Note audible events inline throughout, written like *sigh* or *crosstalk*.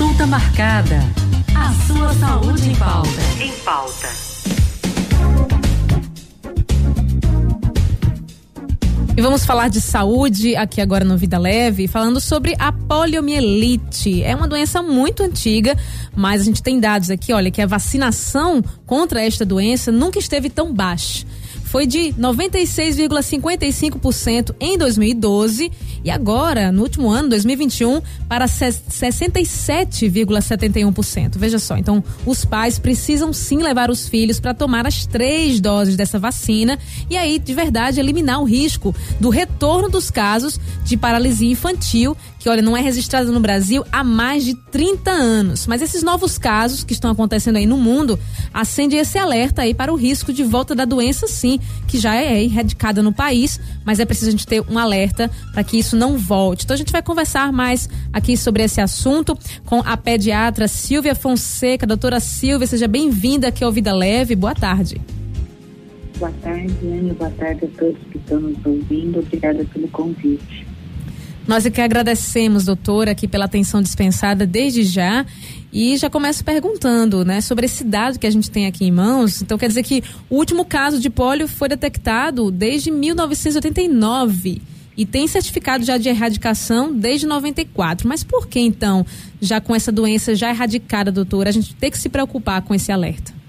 Consulta marcada. A sua saúde em pauta. Em pauta. E vamos falar de saúde aqui agora no Vida Leve, falando sobre a poliomielite. É uma doença muito antiga, mas a gente tem dados aqui, olha, que a vacinação contra esta doença nunca esteve tão baixa foi de 96,55% em 2012 e agora, no último ano, 2021, para 67,71%. Veja só, então os pais precisam sim levar os filhos para tomar as três doses dessa vacina e aí, de verdade, eliminar o risco do retorno dos casos de paralisia infantil, que olha, não é registrada no Brasil há mais de 30 anos. Mas esses novos casos que estão acontecendo aí no mundo acendem esse alerta aí para o risco de volta da doença, sim, que já é erradicada no país, mas é preciso a gente ter um alerta para que isso não volte. Então a gente vai conversar mais aqui sobre esse assunto com a pediatra Silvia Fonseca. Doutora Silvia, seja bem-vinda aqui ao Vida Leve. Boa tarde. Boa tarde, Anne. Boa tarde a todos que estão nos ouvindo. Obrigada pelo convite. Nós é que agradecemos, doutora, aqui pela atenção dispensada desde já. E já começo perguntando, né, sobre esse dado que a gente tem aqui em mãos. Então quer dizer que o último caso de pólio foi detectado desde 1989 e tem certificado já de erradicação desde 94. Mas por que então, já com essa doença já erradicada, doutora, a gente tem que se preocupar com esse alerta?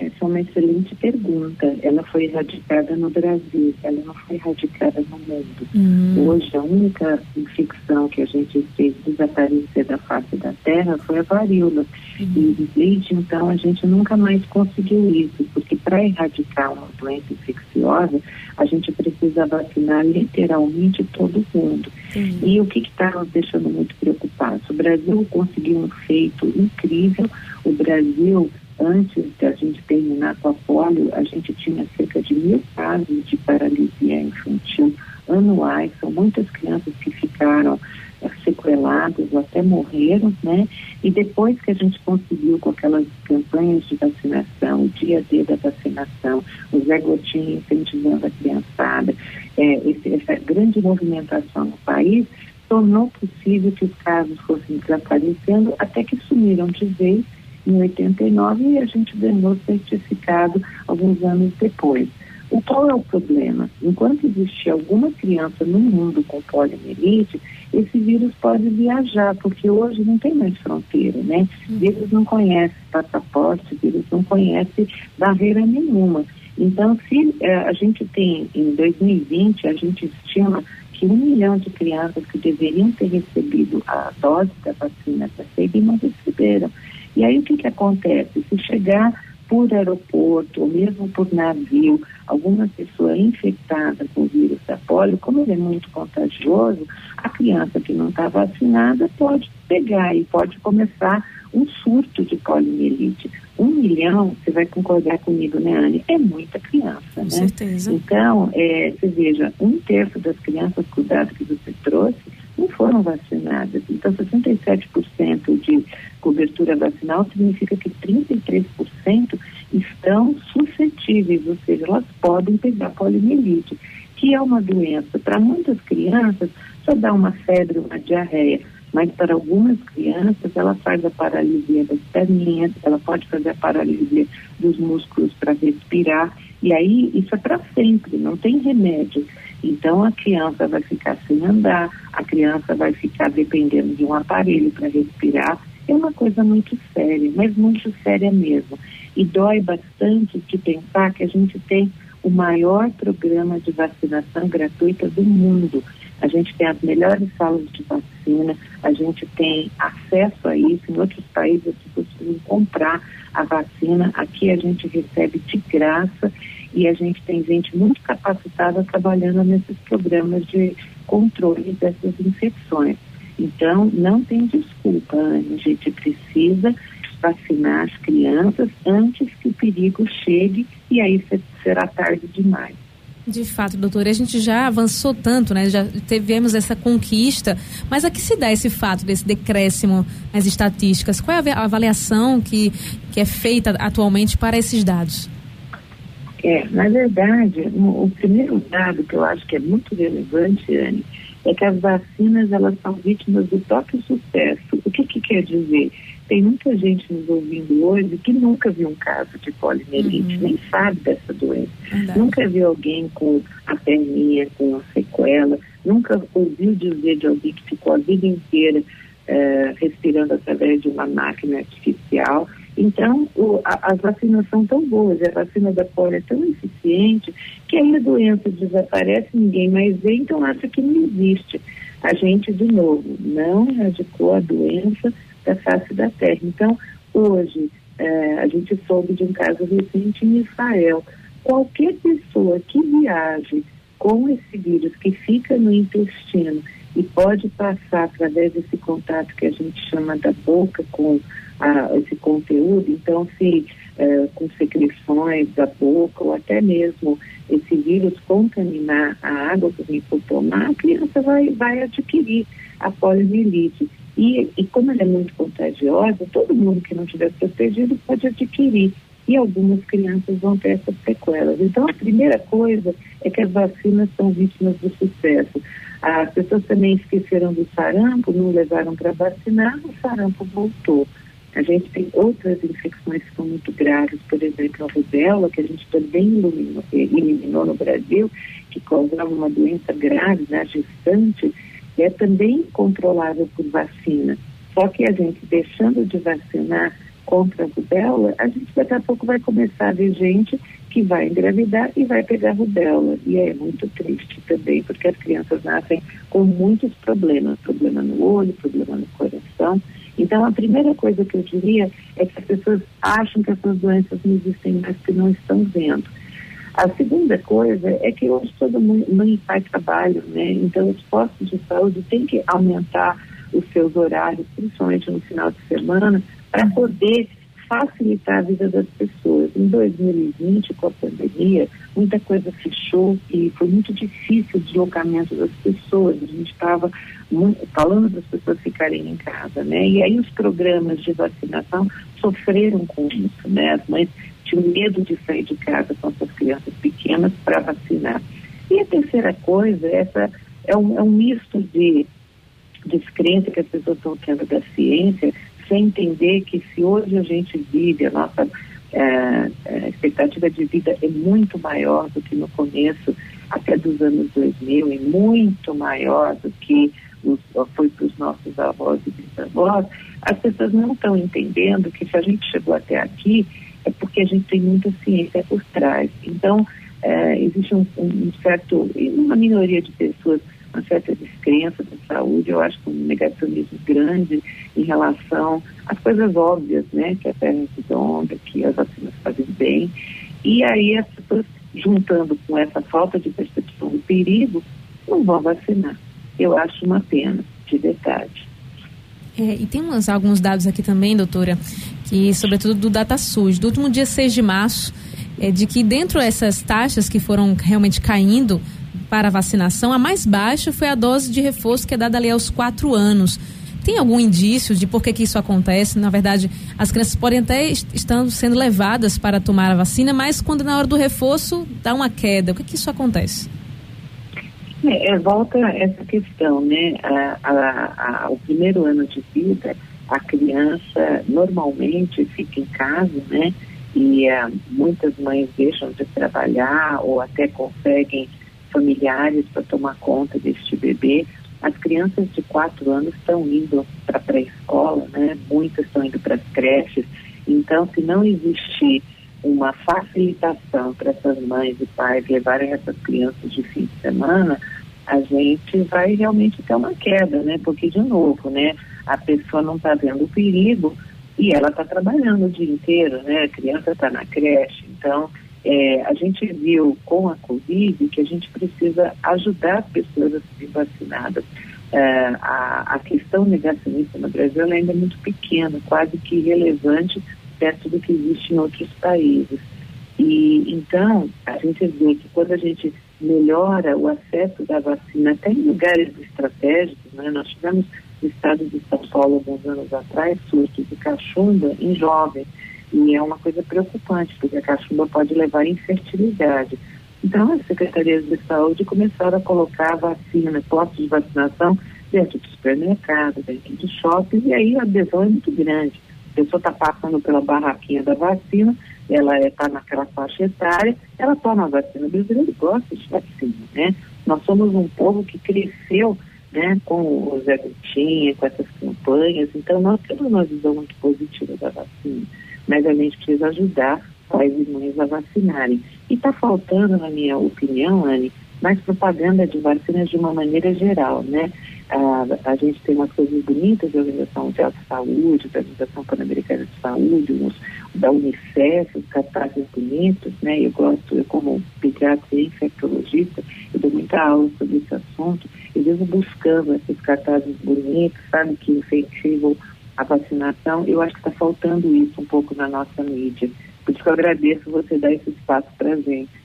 Essa é uma excelente pergunta. Ela foi erradicada no Brasil, ela não foi erradicada no mundo. Uhum. Hoje, a única infecção que a gente fez desaparecer da face da Terra foi a varíola. Uhum. E desde então a gente nunca mais conseguiu isso, porque para erradicar uma doença infecciosa, a gente precisa vacinar literalmente todo mundo. Uhum. E o que está nos deixando muito preocupados? O Brasil conseguiu um feito incrível. O Brasil antes de a gente terminar com a polio, a gente tinha cerca de mil casos de paralisia infantil anuais. São muitas crianças que ficaram eh, sequeladas ou até morreram, né? E depois que a gente conseguiu com aquelas campanhas de vacinação, o dia D da vacinação, o Zé Gotinho incentivando a criançada, é, esse, essa grande movimentação no país, tornou possível que os casos fossem desaparecendo até que sumiram de vez em 89 e a gente ganhou certificado alguns anos depois. O qual é o problema? Enquanto existir alguma criança no mundo com poliomielite, esse vírus pode viajar, porque hoje não tem mais fronteira, né? O vírus não conhece passaporte, vírus não conhece barreira nenhuma. Então, se eh, a gente tem, em 2020, a gente estima que um milhão de crianças que deveriam ter recebido a dose da vacina da e não receberam. E aí o que, que acontece? Se chegar por aeroporto ou mesmo por navio alguma pessoa infectada com o vírus da polio, como ele é muito contagioso, a criança que não está vacinada pode pegar e pode começar um surto de poliomielite. Um milhão, você vai concordar comigo, né, Anne? É muita criança, com né? certeza. Então, é, você veja, um terço das crianças, cuidado que você trouxe, foram vacinadas. Então, 67% de cobertura vacinal significa que 33% estão suscetíveis, ou seja, elas podem pegar poliomielite, que é uma doença. Para muitas crianças, só dá uma febre, uma diarreia, mas para algumas crianças, ela faz a paralisia das perninhas, ela pode fazer a paralisia dos músculos para respirar, e aí isso é para sempre, não tem remédio. Então a criança vai ficar sem andar, a criança vai ficar dependendo de um aparelho para respirar. É uma coisa muito séria, mas muito séria mesmo. E dói bastante de pensar que a gente tem o maior programa de vacinação gratuita do mundo. A gente tem as melhores salas de vacina, a gente tem acesso a isso. Em outros países, as pessoas comprar a vacina. Aqui a gente recebe de graça e a gente tem gente muito capacitada trabalhando nesses programas de controle dessas infecções. Então, não tem desculpa, a gente precisa vacinar as crianças antes que o perigo chegue e aí será tarde demais. De fato, doutora, a gente já avançou tanto, né? Já tivemos essa conquista, mas a que se dá esse fato desse decréscimo nas estatísticas? Qual é a avaliação que, que é feita atualmente para esses dados? É, na verdade, o, o primeiro dado que eu acho que é muito relevante, Anne, é que as vacinas elas são vítimas do próprio sucesso. O que, que quer dizer? Tem muita gente nos ouvindo hoje que nunca viu um caso de poliomielite, uhum. nem sabe dessa doença. Verdade. Nunca viu alguém com a perninha, com a sequela, nunca ouviu dizer de alguém que ficou a vida inteira uh, respirando através de uma máquina artificial. Então, o, a, as vacinas são tão boas, a vacina da polio é tão eficiente, que aí a doença desaparece, ninguém mais vê, então acha que não existe. A gente, de novo, não erradicou a doença da face da terra. Então, hoje, eh, a gente soube de um caso recente em Israel. Qualquer pessoa que viaje com esse vírus que fica no intestino e pode passar através desse contato que a gente chama da boca com a, esse conteúdo, então se é, com secreções da boca ou até mesmo esse vírus contaminar a água que vem por tomar, a criança vai, vai adquirir a poliomielite. E, e como ela é muito contagiosa, todo mundo que não tiver protegido pode adquirir. E algumas crianças vão ter essas sequelas. Então, a primeira coisa é que as vacinas são vítimas do sucesso. As pessoas também esqueceram do sarampo, não levaram para vacinar, o sarampo voltou. A gente tem outras infecções que são muito graves, por exemplo, a rubéola, que a gente também eliminou, eliminou no Brasil, que causava uma doença grave na gestante, é também controlável por vacina. Só que a gente, deixando de vacinar contra a rubéola, a gente daqui a pouco vai começar a ver gente que vai engravidar e vai pegar rubéola. E é muito triste também, porque as crianças nascem com muitos problemas, problema no olho, problema no coração. Então, a primeira coisa que eu diria é que as pessoas acham que essas doenças não existem, mas que não estão vendo. A segunda coisa é que hoje todo mundo faz trabalho, né? Então, os postos de saúde têm que aumentar os seus horários, principalmente no final de semana, para poder facilitar a vida das pessoas. Em 2020, com a pandemia, muita coisa fechou e foi muito difícil o deslocamento das pessoas. A gente estava falando das pessoas ficarem em casa, né? E aí os programas de vacinação sofreram com isso, né? As mães tinham medo de sair de casa com suas crianças pequenas para vacinar. E a terceira coisa, essa é um, é um misto de descrença que as pessoas estão tendo da ciência entender que se hoje a gente vive, a nossa é, é, expectativa de vida é muito maior do que no começo, até dos anos 2000, e muito maior do que os, foi para os nossos avós e bisavós, as pessoas não estão entendendo que se a gente chegou até aqui, é porque a gente tem muita ciência por trás. Então, é, existe um, um certo, uma minoria de pessoas uma certa descrença da saúde, eu acho que um negacionismo grande em relação às coisas óbvias, né? Que a terra é redonda, que as vacinas fazem bem. E aí as juntando com essa falta de percepção do perigo, não vão vacinar. Eu acho uma pena, de verdade. É, e tem umas, alguns dados aqui também, doutora, que sobretudo do DataSUS, do último dia 6 de março, é de que dentro dessas taxas que foram realmente caindo, para a vacinação, a mais baixa foi a dose de reforço que é dada ali aos quatro anos. Tem algum indício de por que, que isso acontece? Na verdade, as crianças podem até estar sendo levadas para tomar a vacina, mas quando na hora do reforço dá uma queda. O que, que isso acontece? É, é volta essa questão, né? A, a, a, o primeiro ano de vida, a criança normalmente fica em casa, né? E uh, muitas mães deixam de trabalhar ou até conseguem familiares para tomar conta deste bebê. As crianças de quatro anos estão indo para a pré-escola, né? muitas estão indo para as creches. Então, se não existir uma facilitação para essas mães e pais levarem essas crianças de fim de semana, a gente vai realmente ter uma queda, né? Porque, de novo, né? A pessoa não está vendo o perigo e ela está trabalhando o dia inteiro, né? A criança está na creche, então é, a gente viu com a Covid que a gente precisa ajudar as pessoas a serem vacinadas. É, a, a, questão negacionista no Brasil ainda é muito pequena, quase que irrelevante perto do que existe em outros países. E então a gente vê que quando a gente melhora o acesso da vacina até em lugares estratégicos, né? nós tivemos no estado de São Paulo alguns anos atrás surtos de cachumba em jovens e é uma coisa preocupante, porque a cachumba pode levar à infertilidade. Então, as secretarias de saúde começaram a colocar vacina, postos de vacinação dentro do supermercado, dentro do shopping, e aí a adesão é muito grande. A pessoa está passando pela barraquinha da vacina, ela está é, naquela faixa etária, ela toma a vacina. O brasileiro gosta de vacina, né? Nós somos um povo que cresceu né, com o Zé Gutinha, com essas campanhas, então nós temos uma visão muito positiva da vacina, mas a gente precisa ajudar pais e mães a vacinarem. E está faltando, na minha opinião, Anne, mais propaganda de vacinas de uma maneira geral, né? A, a gente tem umas coisas bonitas da Organização Mundial de Saúde, da Organização Pan-Americana de Saúde, uns, da Unicef, os cartazes bonitos, né? Eu gosto, eu como pediatra e infectologista, eu dou muita aula sobre esse assunto, eu vivo buscando esses cartazes bonitos, sabe, que incentivam a vacinação. Eu acho que está faltando isso um pouco na nossa mídia. Por isso que eu agradeço você dar esse espaço para a gente.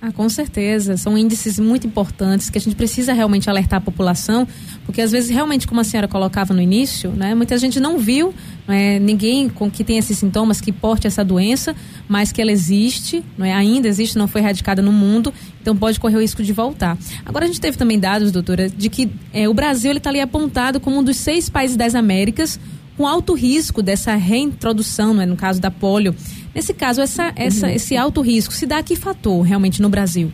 Ah, com certeza. São índices muito importantes que a gente precisa realmente alertar a população, porque às vezes, realmente, como a senhora colocava no início, né, muita gente não viu é, ninguém com que tem esses sintomas que porte essa doença, mas que ela existe, não é? ainda existe, não foi erradicada no mundo, então pode correr o risco de voltar. Agora, a gente teve também dados, doutora, de que é, o Brasil está ali apontado como um dos seis países das Américas com alto risco dessa reintrodução, não é? no caso da polio. Nesse caso, essa, essa, esse alto risco se dá a que fator realmente no Brasil?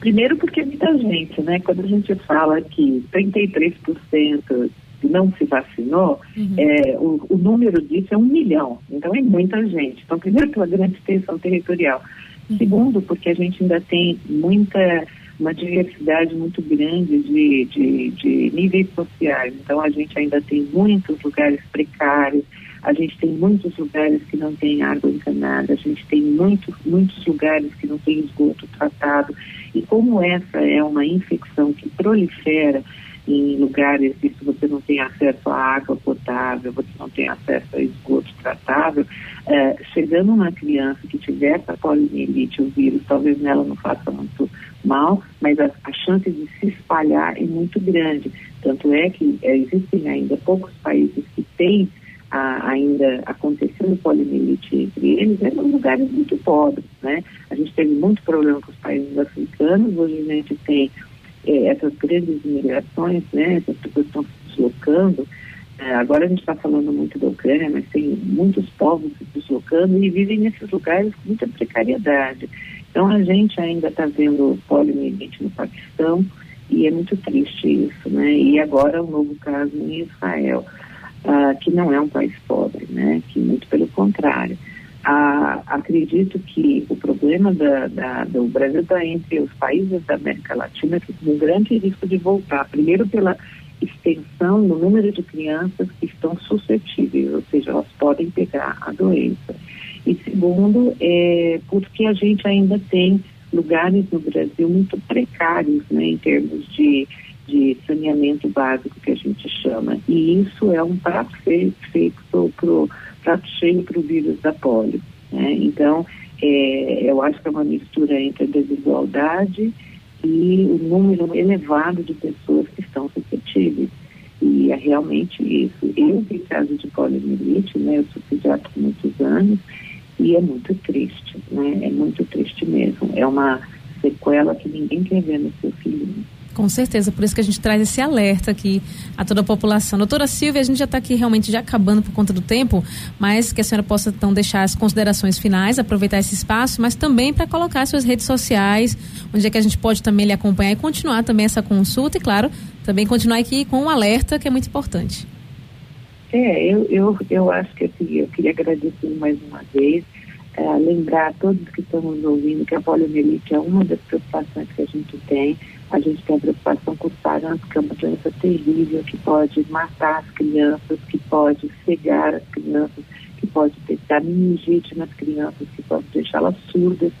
Primeiro porque é muita gente, né? Quando a gente fala que 33% não se vacinou, uhum. é, o, o, número disso é um milhão. Então é muita gente. Então, primeiro pela grande extensão territorial. Uhum. Segundo, porque a gente ainda tem muita uma diversidade muito grande de, de, de níveis sociais. Então a gente ainda tem muitos lugares precários, a gente tem muitos lugares que não tem água encanada, a gente tem muitos, muitos lugares que não tem esgoto tratado. E como essa é uma infecção que prolifera em lugares que você não tem acesso à água potável, você não tem acesso a esgoto tratável, é, chegando uma criança que tiver essa poliomielite, o vírus, talvez nela não faça muito mal, mas a, a chance de se espalhar é muito grande. Tanto é que é, existem ainda poucos países que têm a, ainda acontecendo poliomielite entre eles, é em lugares muito pobres, né? A gente teve muito problema com os países africanos, hoje a gente tem é, essas grandes migrações, né? Essas pessoas estão se deslocando. É, agora a gente está falando muito da Ucrânia, mas tem muitos povos se deslocando e vivem nesses lugares com muita precariedade. Então a gente ainda está vendo poliomielite no Paquistão e é muito triste isso, né? E agora um novo caso em Israel uh, que não é um país pobre, né? Que muito pelo contrário. Acredito que o problema da, da, do Brasil está entre os países da América Latina que tem um grande risco de voltar. Primeiro pela extensão no número de crianças que estão suscetíveis, ou seja, elas podem pegar a doença. E segundo, é porque a gente ainda tem lugares no Brasil muito precários, né, em termos de de saneamento básico que a gente chama. E isso é um prato feito, feito pro, prato cheio para o vírus da polio. Né? Então, é, eu acho que é uma mistura entre a desigualdade e o número elevado de pessoas que estão suscetíveis. E é realmente isso. Eu vi caso de poliomielite, né? Eu sou pediatra há muitos anos e é muito triste, né? É muito triste mesmo. É uma sequela que ninguém quer ver no seu filhinho. Com certeza, por isso que a gente traz esse alerta aqui a toda a população. Doutora Silvia, a gente já está aqui realmente já acabando por conta do tempo, mas que a senhora possa então deixar as considerações finais, aproveitar esse espaço, mas também para colocar suas redes sociais, onde é que a gente pode também lhe acompanhar e continuar também essa consulta e, claro, também continuar aqui com um alerta que é muito importante. É, eu, eu, eu acho que assim, eu queria agradecer mais uma vez, é, lembrar a todos que estão nos ouvindo que a poliomielite é uma das preocupações que a gente tem a gente tem a preocupação com o sarampo, que é uma doença terrível, que pode matar as crianças, que pode cegar as crianças, que pode dar meningite nas crianças, que pode deixá-las surdas.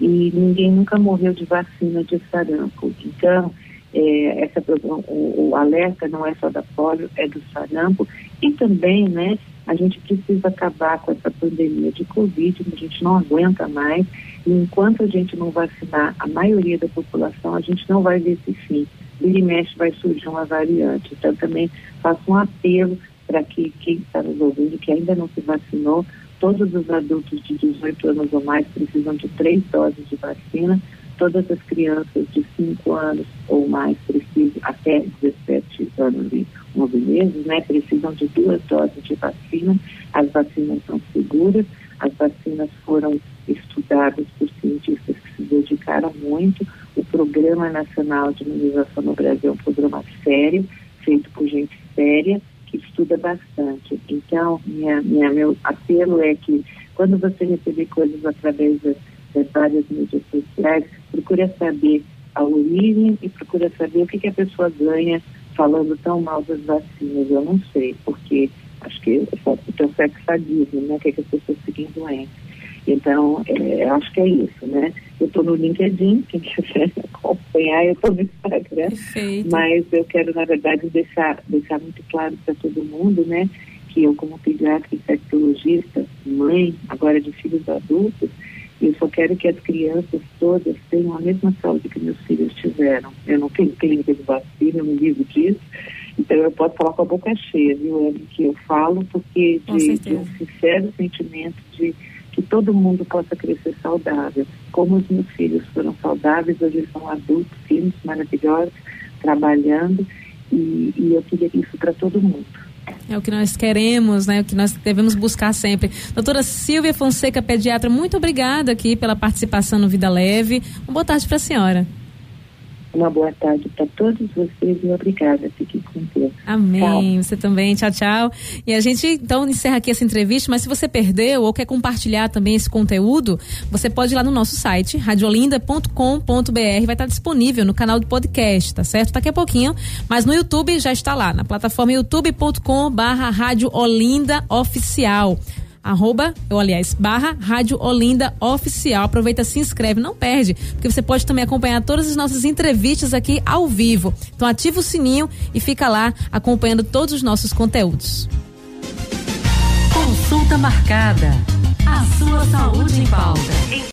E ninguém nunca morreu de vacina de sarampo. Então, é, essa, o, o, alerta não é só da polio, é do sarampo. E também, né, a gente precisa acabar com essa pandemia de Covid, a gente não aguenta mais. E enquanto a gente não vacinar a maioria da população, a gente não vai ver esse fim. Vira e mexe vai surgir uma variante. Então também faço um apelo para que quem está nos ouvindo, que ainda não se vacinou, todos os adultos de 18 anos ou mais precisam de três doses de vacina todas as crianças de 5 anos ou mais precisam, até 17 anos e 9 meses, né, precisam de duas doses de vacina. As vacinas são seguras, as vacinas foram estudadas por cientistas que se dedicaram muito. O Programa Nacional de Imunização no Brasil é um programa sério, feito por gente séria, que estuda bastante. Então, minha, minha, meu apelo é que quando você receber coisas através das, das várias mídias sociais, procura saber a origem e procura saber o que, que a pessoa ganha falando tão mal das vacinas. Eu não sei, porque acho que o sexo sadismo, né? Que, é que as pessoas fiquem doentes. Então, é, acho que é isso, né? Eu estou no LinkedIn, quem quiser *laughs* acompanhar, eu estou no Instagram. Perfeito. Mas eu quero, na verdade, deixar, deixar muito claro para todo mundo, né? Que eu, como pediatra infectologista, mãe, agora de filhos adultos, eu só quero que as crianças todas tenham a mesma saúde que meus filhos tiveram. Eu não tenho clínica de vacina, eu me livro disso. Então eu posso falar com a boca cheia, viu, Anne, que eu falo porque de, de um sincero sentimento de que todo mundo possa crescer saudável. Como os meus filhos foram saudáveis, hoje são adultos, filhos maravilhosos, trabalhando, e, e eu queria isso para todo mundo. É o que nós queremos, né? O que nós devemos buscar sempre. Doutora Silvia Fonseca, pediatra, muito obrigada aqui pela participação no Vida Leve. Uma boa tarde para a senhora. Uma boa tarde para todos vocês e obrigada. Fique com Deus. Amém. Tchau. Você também. Tchau, tchau. E a gente então encerra aqui essa entrevista, mas se você perdeu ou quer compartilhar também esse conteúdo, você pode ir lá no nosso site, radiolinda.com.br. Vai estar disponível no canal do podcast, tá certo? Daqui a pouquinho. Mas no YouTube já está lá, na plataforma youtube.com/barra Rádio Olinda Oficial arroba, ou aliás, barra Rádio Olinda Oficial. Aproveita, se inscreve, não perde, porque você pode também acompanhar todas as nossas entrevistas aqui ao vivo. Então ativa o sininho e fica lá acompanhando todos os nossos conteúdos. Consulta marcada. A sua saúde em pauta.